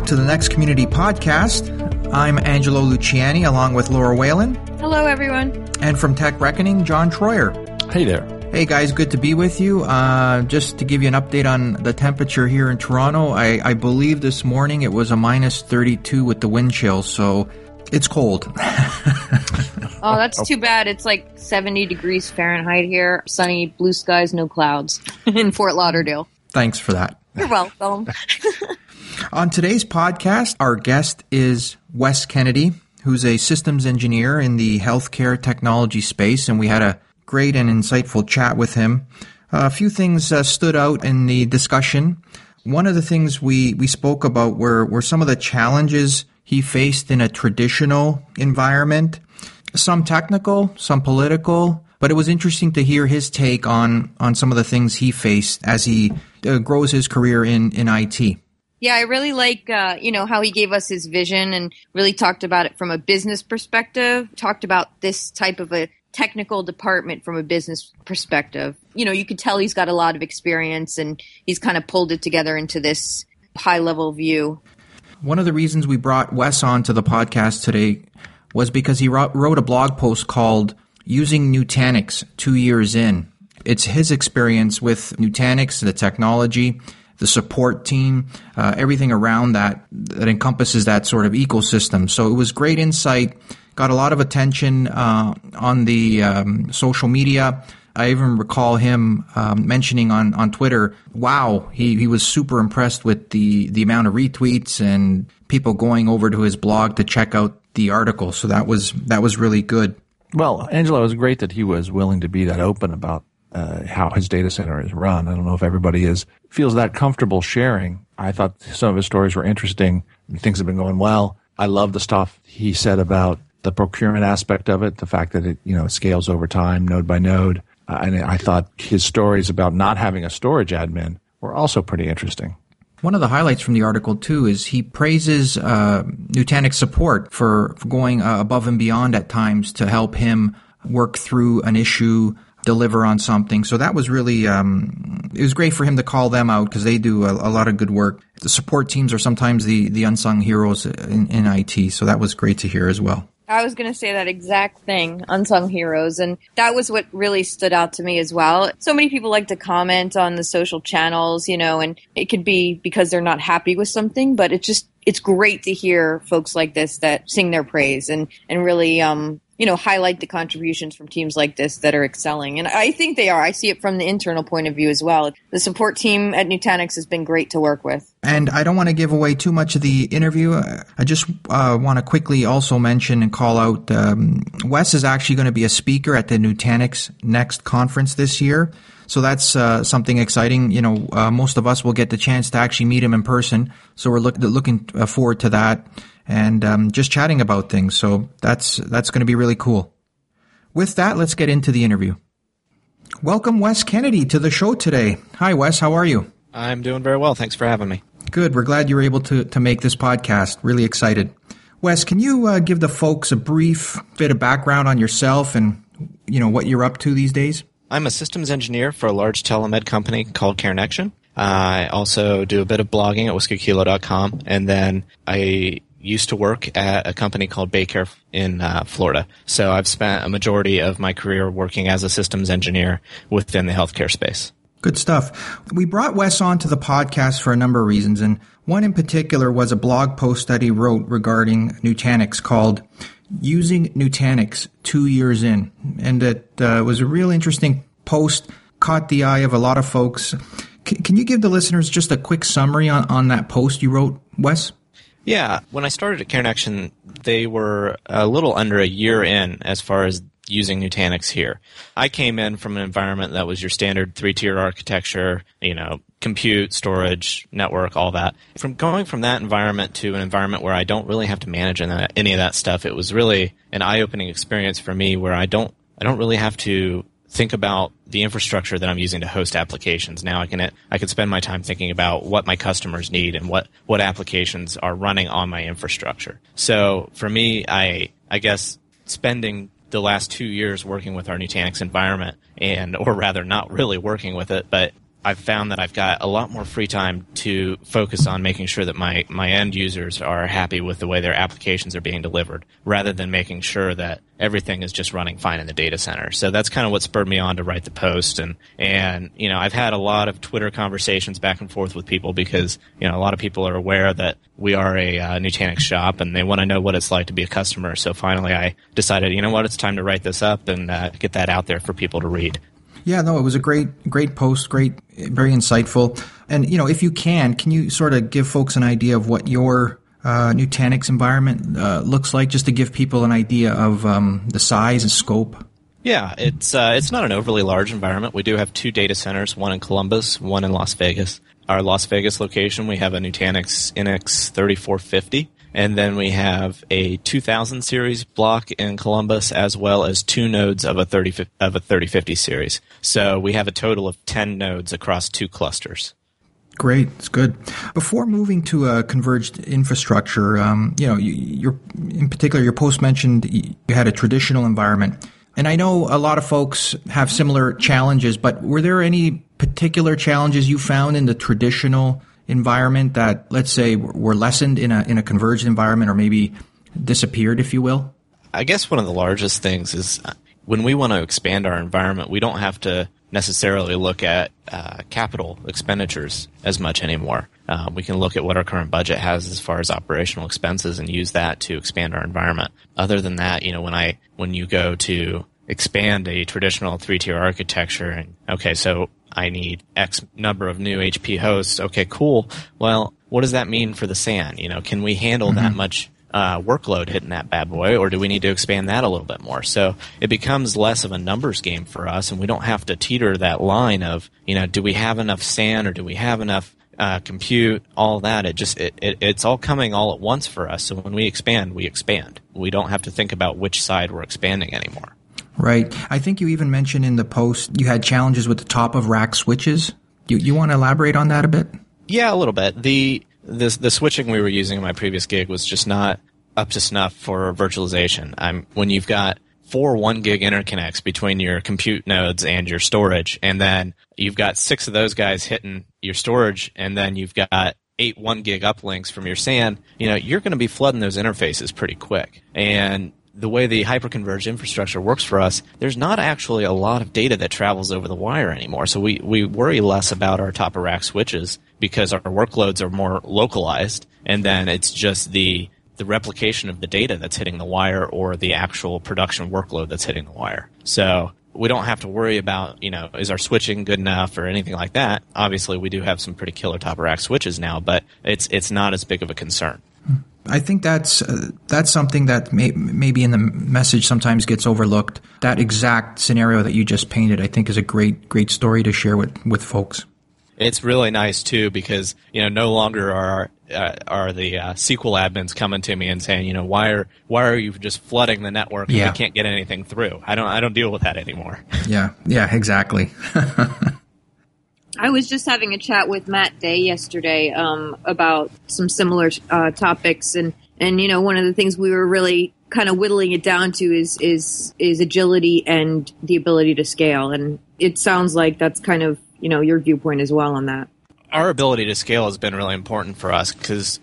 back to the Next Community Podcast. I'm Angelo Luciani along with Laura Whalen. Hello, everyone. And from Tech Reckoning, John Troyer. Hey there. Hey guys, good to be with you. Uh, just to give you an update on the temperature here in Toronto, I, I believe this morning it was a minus 32 with the wind chill, so it's cold. oh, that's too bad. It's like 70 degrees Fahrenheit here, sunny, blue skies, no clouds in Fort Lauderdale. Thanks for that. You're welcome. On today's podcast, our guest is Wes Kennedy, who's a systems engineer in the healthcare technology space, and we had a great and insightful chat with him. Uh, a few things uh, stood out in the discussion. One of the things we, we spoke about were, were some of the challenges he faced in a traditional environment, some technical, some political, but it was interesting to hear his take on, on some of the things he faced as he uh, grows his career in, in IT. Yeah, I really like, uh, you know, how he gave us his vision and really talked about it from a business perspective, talked about this type of a technical department from a business perspective. You know, you could tell he's got a lot of experience and he's kind of pulled it together into this high level view. One of the reasons we brought Wes on to the podcast today was because he wrote a blog post called Using Nutanix Two Years In. It's his experience with Nutanix, the technology, the support team, uh, everything around that that encompasses that sort of ecosystem. So it was great insight, got a lot of attention uh, on the um, social media. I even recall him um, mentioning on, on Twitter, wow, he, he was super impressed with the, the amount of retweets and people going over to his blog to check out the article. So that was that was really good. Well, Angelo, it was great that he was willing to be that open about uh, how his data center is run. I don't know if everybody is feels that comfortable sharing. I thought some of his stories were interesting. Things have been going well. I love the stuff he said about the procurement aspect of it, the fact that it you know scales over time, node by node. Uh, and I thought his stories about not having a storage admin were also pretty interesting. One of the highlights from the article too is he praises uh, Nutanix support for, for going uh, above and beyond at times to help him work through an issue deliver on something. So that was really, um, it was great for him to call them out because they do a, a, lot of good work. The support teams are sometimes the, the unsung heroes in, in IT. So that was great to hear as well. I was going to say that exact thing, unsung heroes. And that was what really stood out to me as well. So many people like to comment on the social channels, you know, and it could be because they're not happy with something, but it's just, it's great to hear folks like this that sing their praise and, and really, um, you know, highlight the contributions from teams like this that are excelling. And I think they are. I see it from the internal point of view as well. The support team at Nutanix has been great to work with. And I don't want to give away too much of the interview. I just uh, want to quickly also mention and call out um, Wes is actually going to be a speaker at the Nutanix Next conference this year. So that's uh, something exciting. You know, uh, most of us will get the chance to actually meet him in person. So we're look, looking uh, forward to that and um, just chatting about things. So that's that's going to be really cool. With that, let's get into the interview. Welcome, Wes Kennedy, to the show today. Hi, Wes. How are you? I'm doing very well. Thanks for having me. Good. We're glad you were able to to make this podcast. Really excited. Wes, can you uh, give the folks a brief bit of background on yourself and you know what you're up to these days? I'm a systems engineer for a large telemed company called CareNection. I also do a bit of blogging at whiskykilo.com, and then I used to work at a company called Baycare in uh, Florida. So I've spent a majority of my career working as a systems engineer within the healthcare space. Good stuff. We brought Wes on to the podcast for a number of reasons, and one in particular was a blog post that he wrote regarding Nutanix called Using Nutanix Two Years In. And it uh, was a real interesting post, caught the eye of a lot of folks. C- can you give the listeners just a quick summary on, on that post you wrote, Wes? Yeah, when I started at CareNection, they were a little under a year in as far as using Nutanix here. I came in from an environment that was your standard three-tier architecture, you know, compute, storage, network, all that. From going from that environment to an environment where I don't really have to manage any of that stuff, it was really an eye-opening experience for me where I don't I don't really have to think about the infrastructure that I'm using to host applications. Now I can I can spend my time thinking about what my customers need and what what applications are running on my infrastructure. So for me, I I guess spending the last two years working with our Nutanix environment and or rather not really working with it, but I've found that I've got a lot more free time to focus on making sure that my, my end users are happy with the way their applications are being delivered rather than making sure that everything is just running fine in the data center. So that's kind of what spurred me on to write the post. And, and, you know, I've had a lot of Twitter conversations back and forth with people because, you know, a lot of people are aware that we are a uh, Nutanix shop and they want to know what it's like to be a customer. So finally I decided, you know what, it's time to write this up and uh, get that out there for people to read. Yeah, no, it was a great, great post, great, very insightful. And you know, if you can, can you sort of give folks an idea of what your uh, Nutanix environment uh, looks like, just to give people an idea of um, the size and scope? Yeah, it's uh, it's not an overly large environment. We do have two data centers, one in Columbus, one in Las Vegas. Our Las Vegas location, we have a Nutanix NX 3450 and then we have a 2000 series block in Columbus, as well as two nodes of a 30 of a 3050 series. So we have a total of 10 nodes across two clusters. Great, it's good. Before moving to a converged infrastructure, um, you know, you, in particular, your post mentioned you had a traditional environment, and I know a lot of folks have similar challenges. But were there any particular challenges you found in the traditional environment that, let's say, were lessened in a in a converged environment, or maybe disappeared, if you will? I guess one of the largest things is uh, when we want to expand our environment, we don't have to necessarily look at uh, capital expenditures as much anymore. Uh, we can look at what our current budget has as far as operational expenses and use that to expand our environment. Other than that, you know, when I when you go to expand a traditional three tier architecture and okay, so I need X number of new HP hosts. Okay, cool. Well, what does that mean for the SAN? You know, can we handle mm-hmm. that much uh, workload hitting that bad boy, or do we need to expand that a little bit more? So it becomes less of a numbers game for us, and we don't have to teeter that line of, you know, do we have enough SAN or do we have enough uh, compute, all that. It just it, it, it's all coming all at once for us. So when we expand, we expand. We don't have to think about which side we're expanding anymore. Right. I think you even mentioned in the post you had challenges with the top of rack switches. You you want to elaborate on that a bit? Yeah, a little bit. The the the switching we were using in my previous gig was just not up to snuff for virtualization. I'm when you've got four one gig interconnects between your compute nodes and your storage, and then you've got six of those guys hitting your storage, and then you've got eight one gig uplinks from your SAN, you know, you're going to be flooding those interfaces pretty quick. And the way the hyperconverged infrastructure works for us, there's not actually a lot of data that travels over the wire anymore. So we, we worry less about our top of rack switches because our workloads are more localized, and then it's just the the replication of the data that's hitting the wire or the actual production workload that's hitting the wire. So we don't have to worry about, you know, is our switching good enough or anything like that. Obviously, we do have some pretty killer top of rack switches now, but it's it's not as big of a concern. I think that's uh, that's something that may, maybe in the message sometimes gets overlooked. That exact scenario that you just painted, I think, is a great great story to share with with folks. It's really nice too because you know no longer are uh, are the uh, SQL admins coming to me and saying you know why are why are you just flooding the network and yeah. we can't get anything through. I don't I don't deal with that anymore. yeah, yeah, exactly. I was just having a chat with Matt Day yesterday um, about some similar uh, topics, and and you know one of the things we were really kind of whittling it down to is is is agility and the ability to scale, and it sounds like that's kind of you know your viewpoint as well on that. Our ability to scale has been really important for us because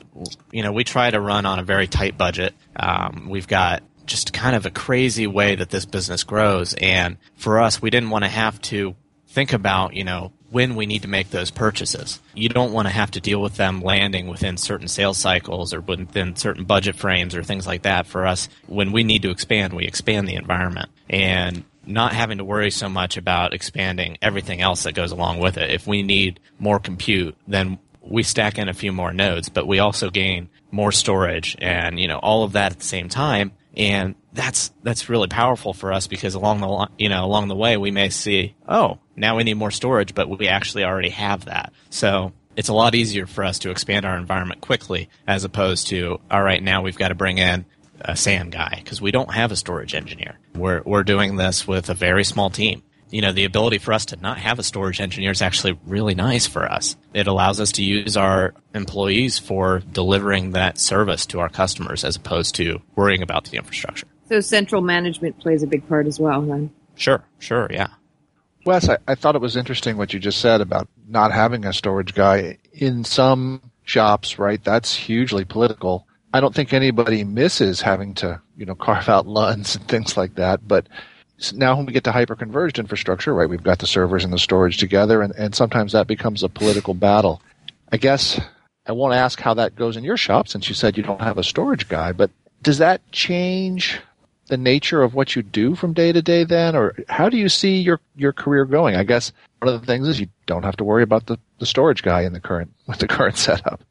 you know we try to run on a very tight budget. Um, we've got just kind of a crazy way that this business grows, and for us, we didn't want to have to think about you know when we need to make those purchases. You don't want to have to deal with them landing within certain sales cycles or within certain budget frames or things like that. For us, when we need to expand, we expand the environment and not having to worry so much about expanding everything else that goes along with it. If we need more compute, then we stack in a few more nodes, but we also gain more storage and, you know, all of that at the same time and that's that's really powerful for us because along the you know along the way we may see oh now we need more storage but we actually already have that. So it's a lot easier for us to expand our environment quickly as opposed to all right now we've got to bring in a SAN guy because we don't have a storage engineer. We're we're doing this with a very small team you know, the ability for us to not have a storage engineer is actually really nice for us. It allows us to use our employees for delivering that service to our customers as opposed to worrying about the infrastructure. So central management plays a big part as well, then. Sure, sure, yeah. Wes, I, I thought it was interesting what you just said about not having a storage guy in some shops, right? That's hugely political. I don't think anybody misses having to, you know, carve out LUNs and things like that. But now when we get to hyper-converged infrastructure, right, we've got the servers and the storage together, and, and sometimes that becomes a political battle. I guess I won't ask how that goes in your shop since you said you don't have a storage guy, but does that change the nature of what you do from day to day then, or how do you see your, your career going? I guess one of the things is you don't have to worry about the, the storage guy in the current, with the current setup.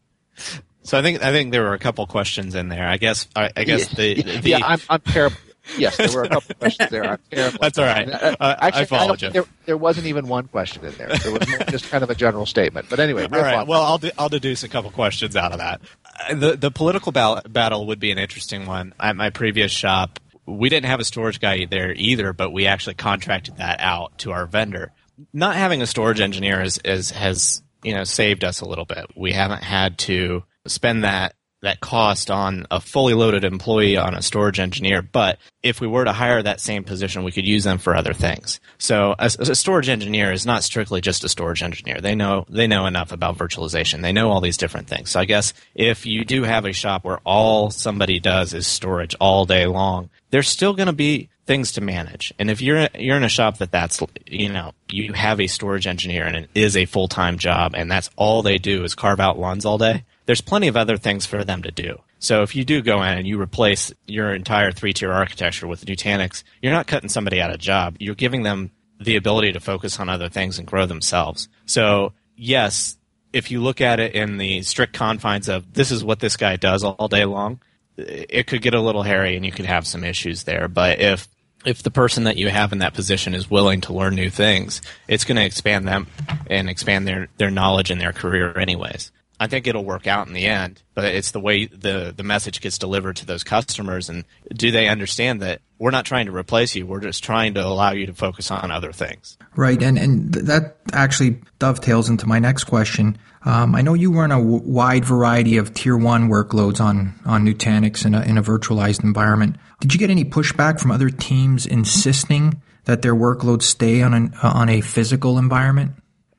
So I think I think there were a couple questions in there. I guess I, I guess the, the yeah I'm, I'm terrible. Yes, there were a couple questions there. I'm terrible. That's all right. Uh, Actually, I you. There, there, wasn't even one question in there. There was just kind of a general statement. But anyway, all right. Well, I'll I'll deduce a couple questions out of that. Uh, the the political battle would be an interesting one. At my previous shop, we didn't have a storage guy there either, but we actually contracted that out to our vendor. Not having a storage engineer is, is has you know saved us a little bit. We haven't had to spend that that cost on a fully loaded employee on a storage engineer. But if we were to hire that same position, we could use them for other things. So a, a, storage engineer is not strictly just a storage engineer. They know they know enough about virtualization. They know all these different things. So I guess if you do have a shop where all somebody does is storage all day long, there's still going to be things to manage. And if you're you're in a shop that that's you know you have a storage engineer and it is a full time job and that's all they do is carve out LUNs all day there's plenty of other things for them to do. So if you do go in and you replace your entire three tier architecture with Nutanix, you're not cutting somebody out of a job. You're giving them the ability to focus on other things and grow themselves. So yes, if you look at it in the strict confines of this is what this guy does all day long, it could get a little hairy and you could have some issues there. But if if the person that you have in that position is willing to learn new things, it's going to expand them and expand their, their knowledge and their career anyways. I think it'll work out in the end, but it's the way the, the message gets delivered to those customers. And do they understand that we're not trying to replace you? We're just trying to allow you to focus on other things. Right. And, and that actually dovetails into my next question. Um, I know you run a w- wide variety of tier one workloads on, on Nutanix in a, in a virtualized environment. Did you get any pushback from other teams insisting that their workloads stay on an, on a physical environment?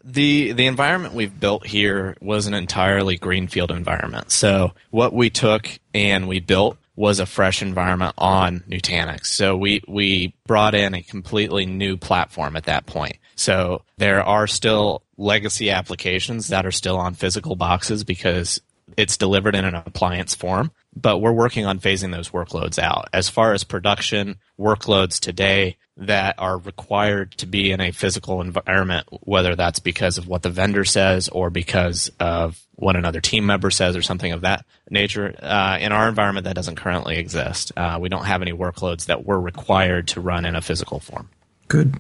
The the environment we've built here was an entirely greenfield environment. So what we took and we built was a fresh environment on Nutanix. So we we brought in a completely new platform at that point. So there are still legacy applications that are still on physical boxes because it's delivered in an appliance form, but we're working on phasing those workloads out. As far as production workloads today, that are required to be in a physical environment, whether that's because of what the vendor says or because of what another team member says or something of that nature. Uh, in our environment, that doesn't currently exist. Uh, we don't have any workloads that we're required to run in a physical form. Good.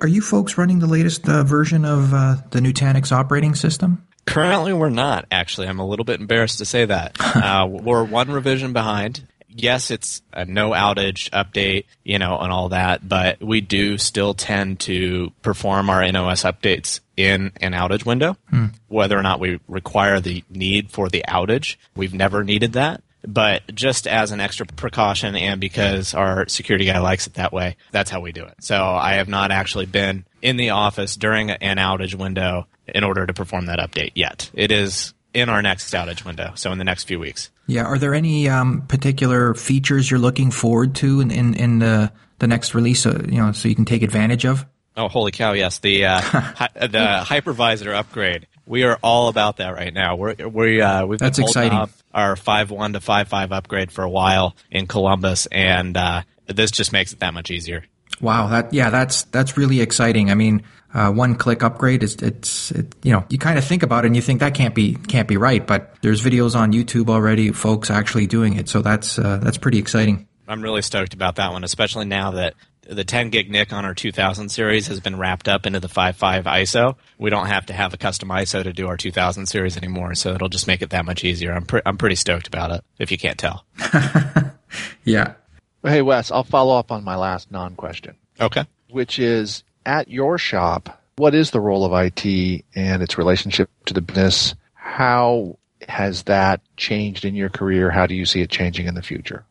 Are you folks running the latest uh, version of uh, the Nutanix operating system? Currently, we're not. Actually, I'm a little bit embarrassed to say that. Uh, we're one revision behind yes, it's a no outage update, you know, and all that, but we do still tend to perform our NOS updates in an outage window. Hmm. Whether or not we require the need for the outage, we've never needed that. But just as an extra precaution and because our security guy likes it that way, that's how we do it. So I have not actually been in the office during an outage window in order to perform that update yet. It is in our next outage window, so in the next few weeks. Yeah. Are there any um, particular features you're looking forward to in, in, in the the next release? Uh, you know, so you can take advantage of. Oh, holy cow! Yes, the uh, hi, the hypervisor upgrade. We are all about that right now. We're we uh, we've That's exciting. our five one to five five upgrade for a while in Columbus, and uh, this just makes it that much easier. Wow, that yeah, that's that's really exciting. I mean, uh, one click upgrade is it's it, you know you kind of think about it and you think that can't be can't be right, but there's videos on YouTube already, folks actually doing it. So that's uh, that's pretty exciting. I'm really stoked about that one, especially now that the 10 gig NIC on our 2000 series has been wrapped up into the 5.5 ISO. We don't have to have a custom ISO to do our 2000 series anymore, so it'll just make it that much easier. I'm pre- I'm pretty stoked about it. If you can't tell. yeah. Hey Wes, I'll follow up on my last non-question. Okay. Which is at your shop, what is the role of IT and its relationship to the business? How has that changed in your career? How do you see it changing in the future?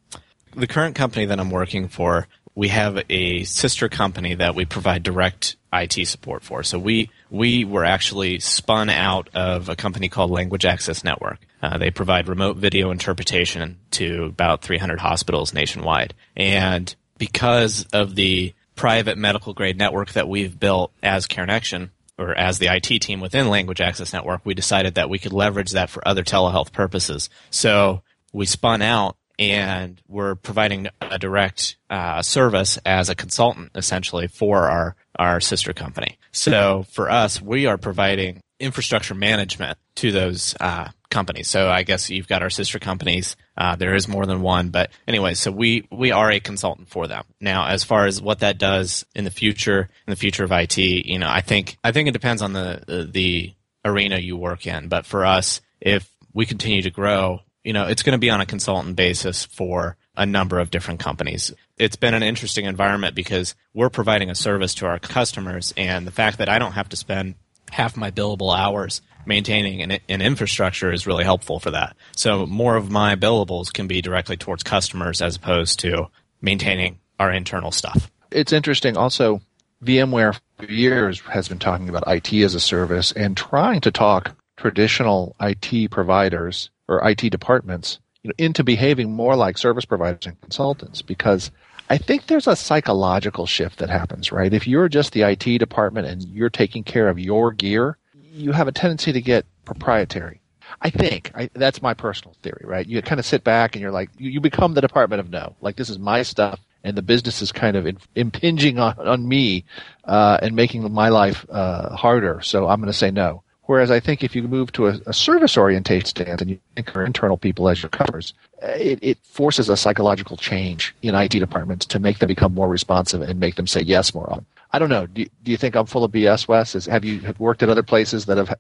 The current company that I'm working for, we have a sister company that we provide direct IT support for. So we we were actually spun out of a company called Language Access Network. Uh, they provide remote video interpretation to about 300 hospitals nationwide, and because of the private medical grade network that we've built as CareNection, or as the IT team within Language Access Network, we decided that we could leverage that for other telehealth purposes. So we spun out and we're providing a direct uh, service as a consultant essentially for our our sister company. So for us, we are providing infrastructure management to those uh, companies. So I guess you've got our sister companies. Uh, there is more than one, but anyway, so we we are a consultant for them. Now, as far as what that does in the future, in the future of IT, you know, I think I think it depends on the the, the arena you work in. But for us, if we continue to grow, you know, it's going to be on a consultant basis for a number of different companies. It's been an interesting environment because we're providing a service to our customers, and the fact that I don't have to spend half my billable hours maintaining an, an, infrastructure is really helpful for that. So more of my billables can be directly towards customers as opposed to maintaining our internal stuff. It's interesting also VMware for years has been talking about IT as a service and trying to talk traditional IT providers or IT departments you know, into behaving more like service providers and consultants because I think there's a psychological shift that happens, right? If you're just the IT department and you're taking care of your gear, you have a tendency to get proprietary. I think I, that's my personal theory, right? You kind of sit back and you're like, you, you, become the department of no. Like this is my stuff, and the business is kind of in, impinging on on me uh, and making my life uh, harder. So I'm going to say no. Whereas I think if you move to a, a service oriented stance and you think of internal people as your customers, eh, it, it, forces a psychological change in IT departments to make them become more responsive and make them say yes more often. I don't know. Do, do you think I'm full of BS, Wes? Is, have you worked at other places that have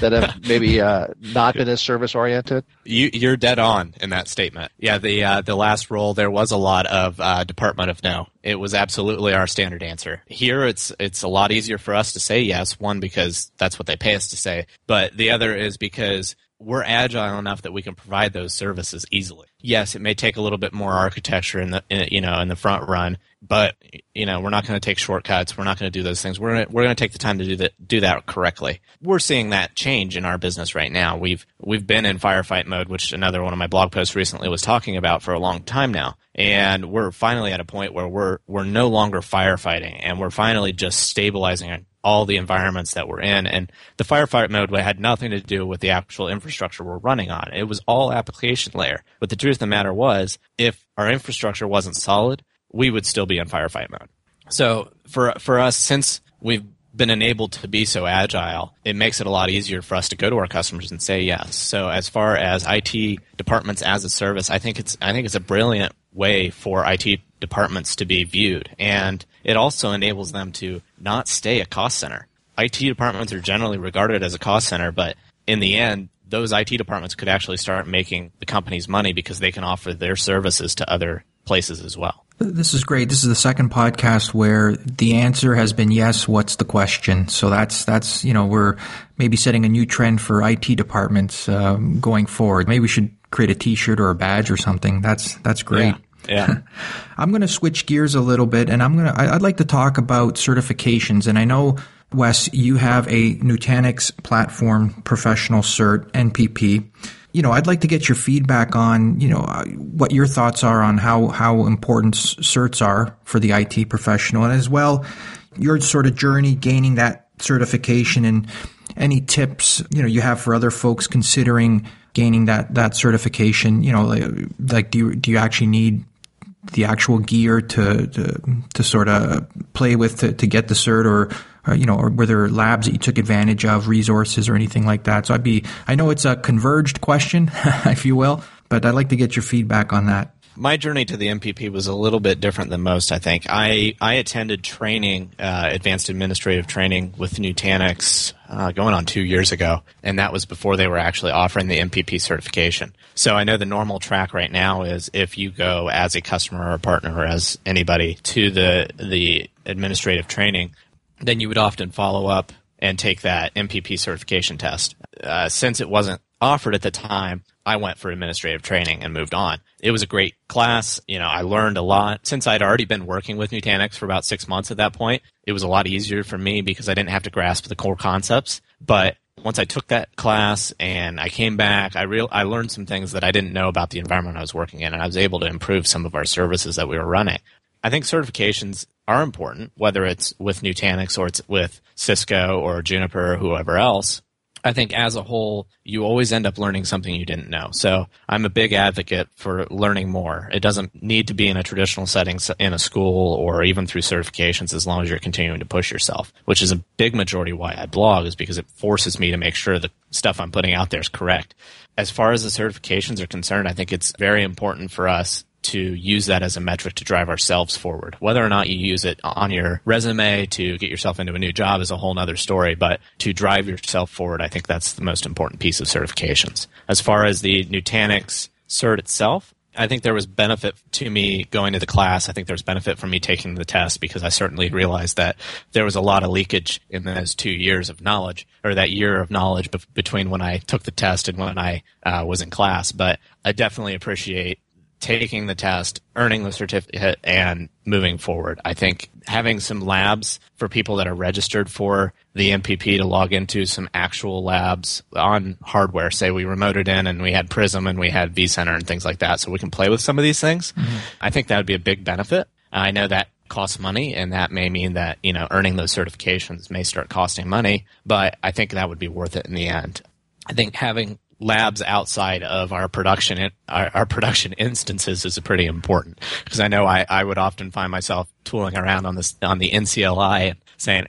that have maybe uh, not been as service oriented? You, are dead on in that statement. Yeah, the uh, the last role there was a lot of uh, Department of No. It was absolutely our standard answer. Here, it's it's a lot easier for us to say yes. One because that's what they pay us to say, but the other is because we're agile enough that we can provide those services easily. Yes, it may take a little bit more architecture in the in, you know in the front run, but you know we're not going to take shortcuts. We're not going to do those things. We're gonna, we're going to take the time to do that do that correctly. We're seeing that change in our business right now. We've we've been in firefight mode, which another one of my blog posts recently was talking about for a long time now, and we're finally at a point where we're we're no longer firefighting, and we're finally just stabilizing all the environments that we're in. And the firefight mode had nothing to do with the actual infrastructure we're running on. It was all application layer. But the truth of the matter was, if our infrastructure wasn't solid, we would still be in firefight mode. So for for us, since we've been enabled to be so agile, it makes it a lot easier for us to go to our customers and say yes. So as far as IT departments as a service, I think it's I think it's a brilliant way for IT departments to be viewed. And it also enables them to not stay a cost center. IT departments are generally regarded as a cost center, but in the end, those IT departments could actually start making the companies money because they can offer their services to other places as well. This is great. This is the second podcast where the answer has been yes. What's the question? So that's that's you know we're maybe setting a new trend for IT departments um, going forward. Maybe we should create a T-shirt or a badge or something. That's that's great. Yeah. Yeah. I'm going to switch gears a little bit and I'm going to, I'd like to talk about certifications. And I know, Wes, you have a Nutanix platform professional cert, NPP. You know, I'd like to get your feedback on, you know, uh, what your thoughts are on how, how important certs are for the IT professional and as well your sort of journey gaining that certification and any tips, you know, you have for other folks considering gaining that, that certification, you know, like, like do you, do you actually need the actual gear to to, to sort of play with to, to get the cert or, or, you know or were there labs that you took advantage of resources or anything like that? So i'd be i know it's a converged question if you will but i'd like to get your feedback on that my journey to the NPP was a little bit different than most. I think I I attended training, uh, advanced administrative training with Nutanix, uh, going on two years ago, and that was before they were actually offering the NPP certification. So I know the normal track right now is if you go as a customer or a partner or as anybody to the the administrative training, then you would often follow up and take that NPP certification test. Uh, since it wasn't offered at the time, I went for administrative training and moved on. It was a great class. You know, I learned a lot. Since I'd already been working with Nutanix for about six months at that point, it was a lot easier for me because I didn't have to grasp the core concepts. But once I took that class and I came back, I real I learned some things that I didn't know about the environment I was working in, and I was able to improve some of our services that we were running. I think certifications are important, whether it's with Nutanix or it's with Cisco or Juniper or whoever else. I think as a whole, you always end up learning something you didn't know. So I'm a big advocate for learning more. It doesn't need to be in a traditional setting in a school or even through certifications as long as you're continuing to push yourself, which is a big majority why I blog is because it forces me to make sure the stuff I'm putting out there is correct. As far as the certifications are concerned, I think it's very important for us to use that as a metric to drive ourselves forward. Whether or not you use it on your resume to get yourself into a new job is a whole other story, but to drive yourself forward, I think that's the most important piece of certifications. As far as the Nutanix cert itself, I think there was benefit to me going to the class. I think there was benefit from me taking the test because I certainly realized that there was a lot of leakage in those two years of knowledge, or that year of knowledge be- between when I took the test and when I uh, was in class. But I definitely appreciate taking the test, earning the certificate, and moving forward. I think having some labs for people that are registered for the NPP to log into some actual labs on hardware. Say we remoted in and we had Prism and we had vCenter and things like that, so we can play with some of these things. Mm-hmm. I think that would be a big benefit. I know that costs money and that may mean that, you know, earning those certifications may start costing money, but I think that would be worth it in the end. I think having labs outside of our production our, our production instances is pretty important because I know I, I would often find myself tooling around on this on the NCLI and saying,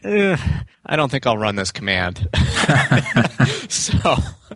I don't think I'll run this command. so,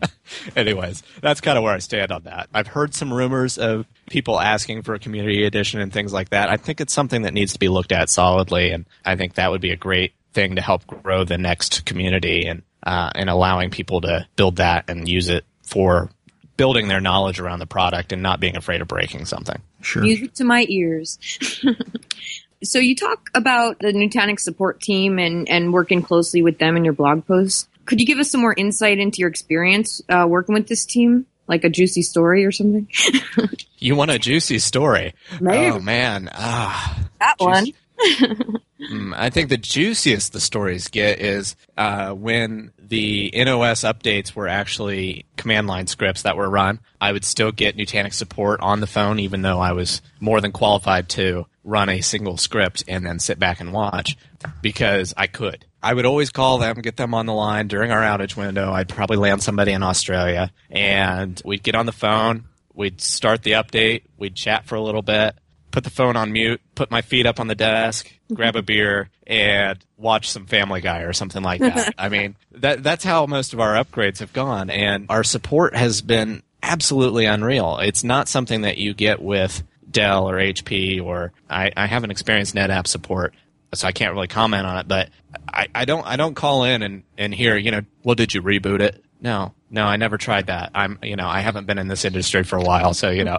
anyways, that's kind of where I stand on that. I've heard some rumors of people asking for a community edition and things like that. I think it's something that needs to be looked at solidly, and I think that would be a great thing to help grow the next community and uh, and allowing people to build that and use it for building their knowledge around the product and not being afraid of breaking something. Sure. Music to my ears. so you talk about the Nutanix support team and, and working closely with them in your blog post. Could you give us some more insight into your experience uh, working with this team? Like a juicy story or something? you want a juicy story? Maybe. Oh man, ah, that juicy. one. mm, I think the juiciest the stories get is uh, when the NOS updates were actually command line scripts that were run, I would still get Nutanix support on the phone, even though I was more than qualified to run a single script and then sit back and watch because I could. I would always call them, get them on the line during our outage window. I'd probably land somebody in Australia and we'd get on the phone. We'd start the update. We'd chat for a little bit put the phone on mute, put my feet up on the desk, grab a beer, and watch some Family Guy or something like that. I mean, that that's how most of our upgrades have gone, and our support has been absolutely unreal. It's not something that you get with Dell or HP, or I, I haven't experienced NetApp support, so I can't really comment on it. But I, I don't I don't call in and and hear you know, well, did you reboot it? No, no, I never tried that. I'm, you know, I haven't been in this industry for a while, so you know.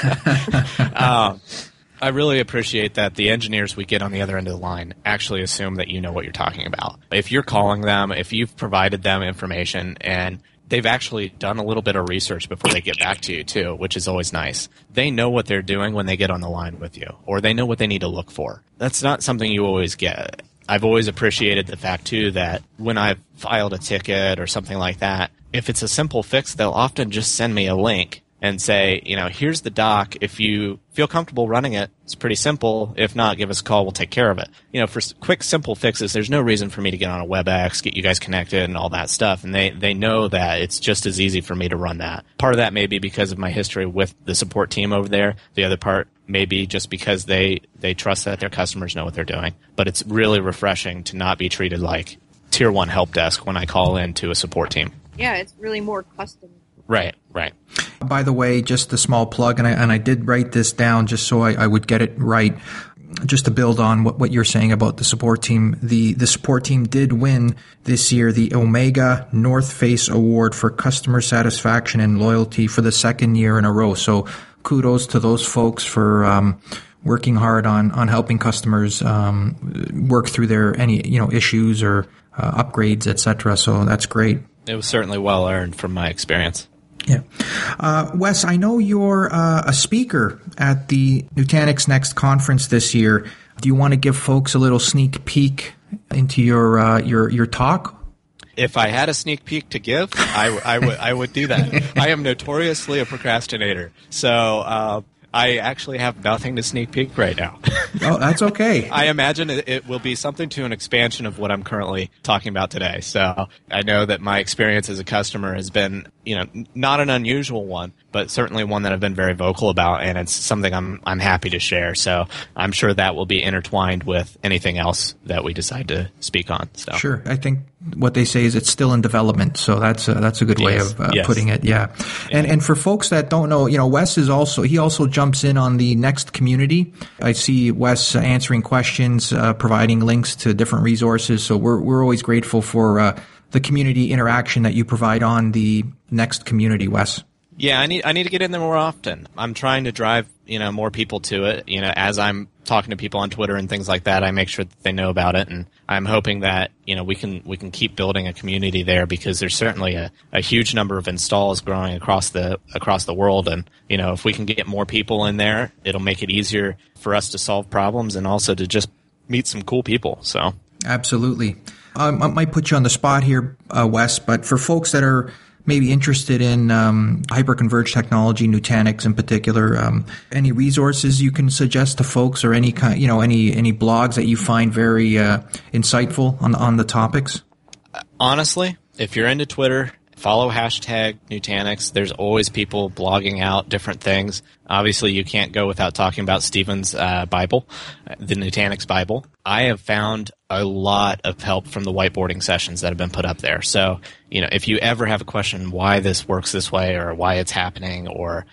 um, I really appreciate that the engineers we get on the other end of the line actually assume that you know what you're talking about. If you're calling them, if you've provided them information and they've actually done a little bit of research before they get back to you too, which is always nice. They know what they're doing when they get on the line with you, or they know what they need to look for. That's not something you always get. I've always appreciated the fact too that when I've filed a ticket or something like that, if it's a simple fix, they'll often just send me a link and say, you know, here's the doc. If you feel comfortable running it, it's pretty simple. If not, give us a call. We'll take care of it. You know, for quick, simple fixes, there's no reason for me to get on a WebEx, get you guys connected and all that stuff. And they, they know that it's just as easy for me to run that. Part of that may be because of my history with the support team over there. The other part may be just because they, they trust that their customers know what they're doing. But it's really refreshing to not be treated like tier one help desk when I call in to a support team. Yeah, it's really more custom Right, right. By the way, just a small plug, and I, and I did write this down just so I, I would get it right. Just to build on what, what you're saying about the support team, the, the support team did win this year the Omega North Face Award for customer satisfaction and loyalty for the second year in a row. So kudos to those folks for um, working hard on on helping customers um, work through their any you know issues or uh, upgrades, etc. So that's great. It was certainly well earned from my experience. Yeah. Uh, Wes, I know you're uh, a speaker at the Nutanix Next conference this year. Do you want to give folks a little sneak peek into your uh, your your talk? If I had a sneak peek to give, I, I would I would do that. I am notoriously a procrastinator, so uh, I actually have nothing to sneak peek right now. oh, that's okay. I imagine it, it, will be something to an expansion of what I'm currently talking about today. So I know that my experience as a customer has been, you know, not an unusual one, but certainly one that I've been very vocal about, and it's something I'm I'm happy to share. So I'm sure that will be intertwined with anything else that we decide to speak on. So sure, I think what they say is it's still in development. So that's a, that's a good way Yes, of uh, yes. putting it. Yeah. And and for folks that don't know, you know, Wes is also he also jumps in on the next community. I see Wes answering questions, uh, providing links to different resources. So we're we're always grateful for uh, the community interaction that you provide on the next community, Wes. Yeah, I need I need to get in there more often. I'm trying to drive you know more people to it. You know, as I'm talking to people on Twitter and things like that, I make sure that they know about it, and I'm hoping that you know we can we can keep building a community there because there's certainly a, a huge number of installs growing across the across the world, and you know if we can get more people in there, it'll make it easier for us to solve problems and also to just meet some cool people. So Absolutely. Um, I might put you on the spot here, uh, Wes, but for folks that are maybe interested in um, hyperconverged technology, Nutanix in particular, um, any resources you can suggest to folks, or any kind, you know, any any blogs that you find very uh, insightful on on the topics? honestly, if you're into Twitter, follow hashtag Nutanix. There's always people blogging out different things. Obviously, you can't go without talking about Steven's uh, Bible, the Nutanix Bible. I have found a lot of help from the whiteboarding sessions that have been put up there. So, you know, if you ever have a question why this works this way or why it's happening or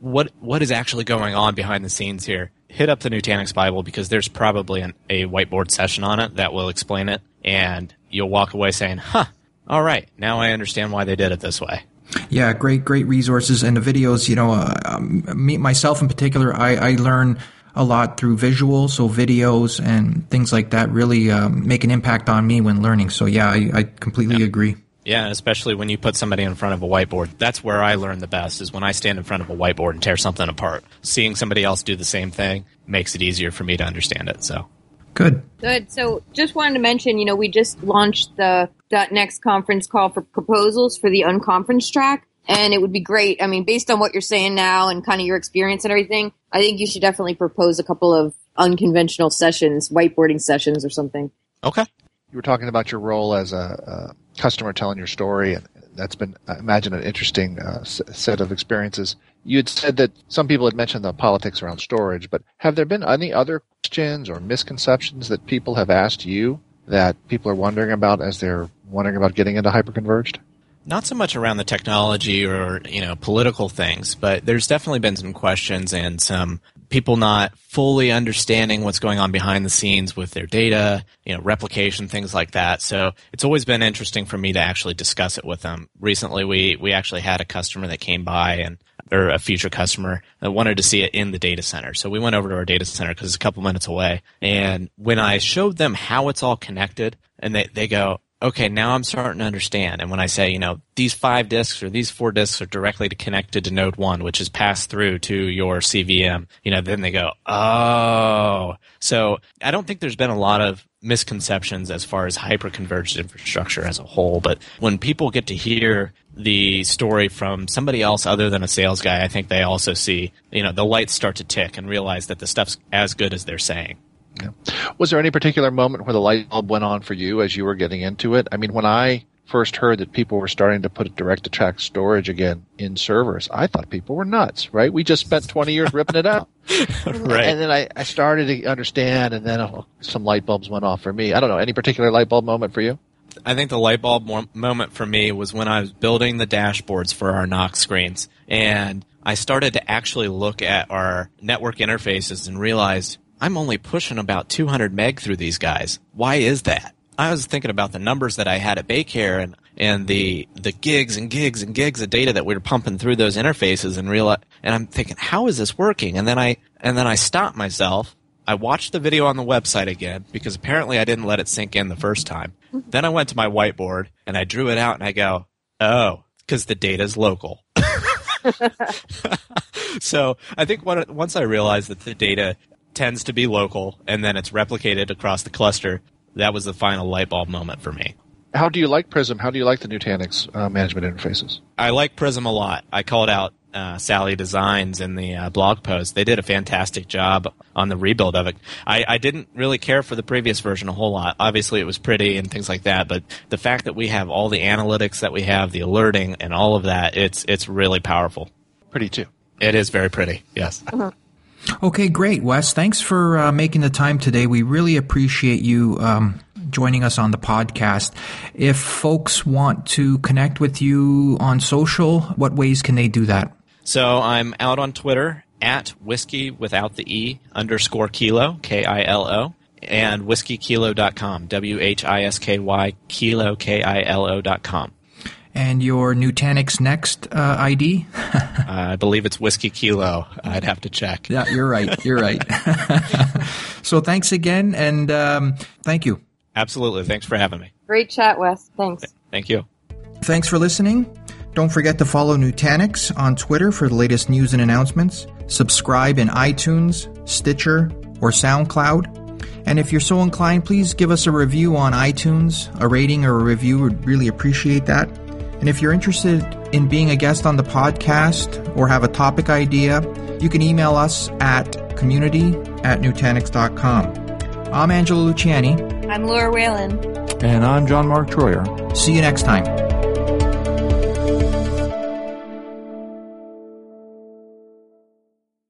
what what is actually going on behind the scenes here, hit up the Nutanix Bible because there's probably an, a whiteboard session on it that will explain it, and you'll walk away saying, "Huh, all right, now I understand why they did it this way." Yeah, great, great resources and the videos. You know, uh, um, me myself in particular, I, I learn a lot through visuals, so videos and things like that really um, make an impact on me when learning. So yeah, I, I completely agree. Yeah, especially when you put somebody in front of a whiteboard. That's where I learn the best is when I stand in front of a whiteboard and tear something apart. Seeing somebody else do the same thing makes it easier for me to understand it. So, Good. Good. So just wanted to mention, you know, we just launched the .next conference call for proposals for the unconference track. And it would be great. I mean, based on what you're saying now and kind of your experience and everything, I think you should definitely propose a couple of unconventional sessions, whiteboarding sessions or something. okay. you were talking about your role as a, a customer telling your story, and that's been, I imagine, an interesting uh, s- set of experiences. You had said that some people had mentioned the politics around storage, but have there been any other questions or misconceptions that people have asked you that people are wondering about as they're wondering about getting into hyperconverged? not so much around the technology or you know political things, but there's definitely been some questions and some people not fully understanding what's going on behind the scenes with their data, you know, replication, things like that. So it's always been interesting for me to actually discuss it with them. Recently, we we actually had a customer that came by and or a future customer that wanted to see it in the data center. So we went over to our data center because it's a couple minutes away. And when I showed them how it's all connected, and they, they go, okay, now I'm starting to understand. And when I say, you know, these five disks or these four disks are directly connected to node one, which is passed through to your CVM, you know, then they go, oh. So I don't think there's been a lot of misconceptions as far as hyperconverged infrastructure as a whole. But when people get to hear the story from somebody else other than a sales guy, I think they also see, you know, the lights start to tick and realize that the stuff's as good as they're saying. Was there any particular moment where the light bulb went on for you as you were getting into it? I mean, when I first heard that people were starting to put direct attach storage again in servers, I thought people were nuts, right? We just spent 20 years ripping it out. Right. And then I, I started to understand, and then oh, some light bulbs went off for me. I don't know. Any particular light bulb moment for you? I think the light bulb mo- moment for me was when I was building the dashboards for our NOC screens. And I started to actually look at our network interfaces and realized I'm only pushing about 200 meg through these guys. Why is that? I was thinking about the numbers that I had at Baycare and, and the, the gigs and gigs and gigs of data that we were pumping through those interfaces and realize, and I'm thinking, how is this working? And then I, and then I stopped myself I watched the video on the website again because apparently I didn't let it sink in the first time. then I went to my whiteboard and I drew it out and I go, oh, because the data's local. so I think once I realized that the data tends to be local and then it's replicated across the cluster, that was the final light bulb moment for me. How do you like Prism? How do you like the Nutanix uh, management interfaces? I like Prism a lot. I called out uh, Sally Designs in the uh, blog post. They did a fantastic job on the rebuild of it. I, I didn't really care for the previous version a whole lot. Obviously, it was pretty and things like that, but the fact that we have all the analytics that we have, the alerting, and all of that, it's it's really powerful. Pretty too. It is very pretty. Yes. Okay, great, Wes. Thanks for uh, making the time today. We really appreciate you um, joining us on the podcast. If folks want to connect with you on social, what ways can they do that? So I'm out on Twitter at whiskey without the e underscore kilo k i l o and whiskykilo.com w h i s k y kilo k i l o dot com. And your Nutanix Next uh, ID? uh, I believe it's whiskey kilo. I'd have to check. Yeah, you're right. You're right. so thanks again, and um, thank you. Absolutely. Thanks for having me. Great chat, Wes. Thanks. Thank you. Thanks for listening. Don't forget to follow Nutanix on Twitter for the latest news and announcements. Subscribe in iTunes, Stitcher, or SoundCloud. And if you're so inclined, please give us a review on iTunes. A rating or a review would really appreciate that. And if you're interested in being a guest on the podcast or have a topic idea, you can email us at community at Nutanix.com. I'm Angelo Luciani. I'm Laura Whalen. And I'm John Mark Troyer. See you next time.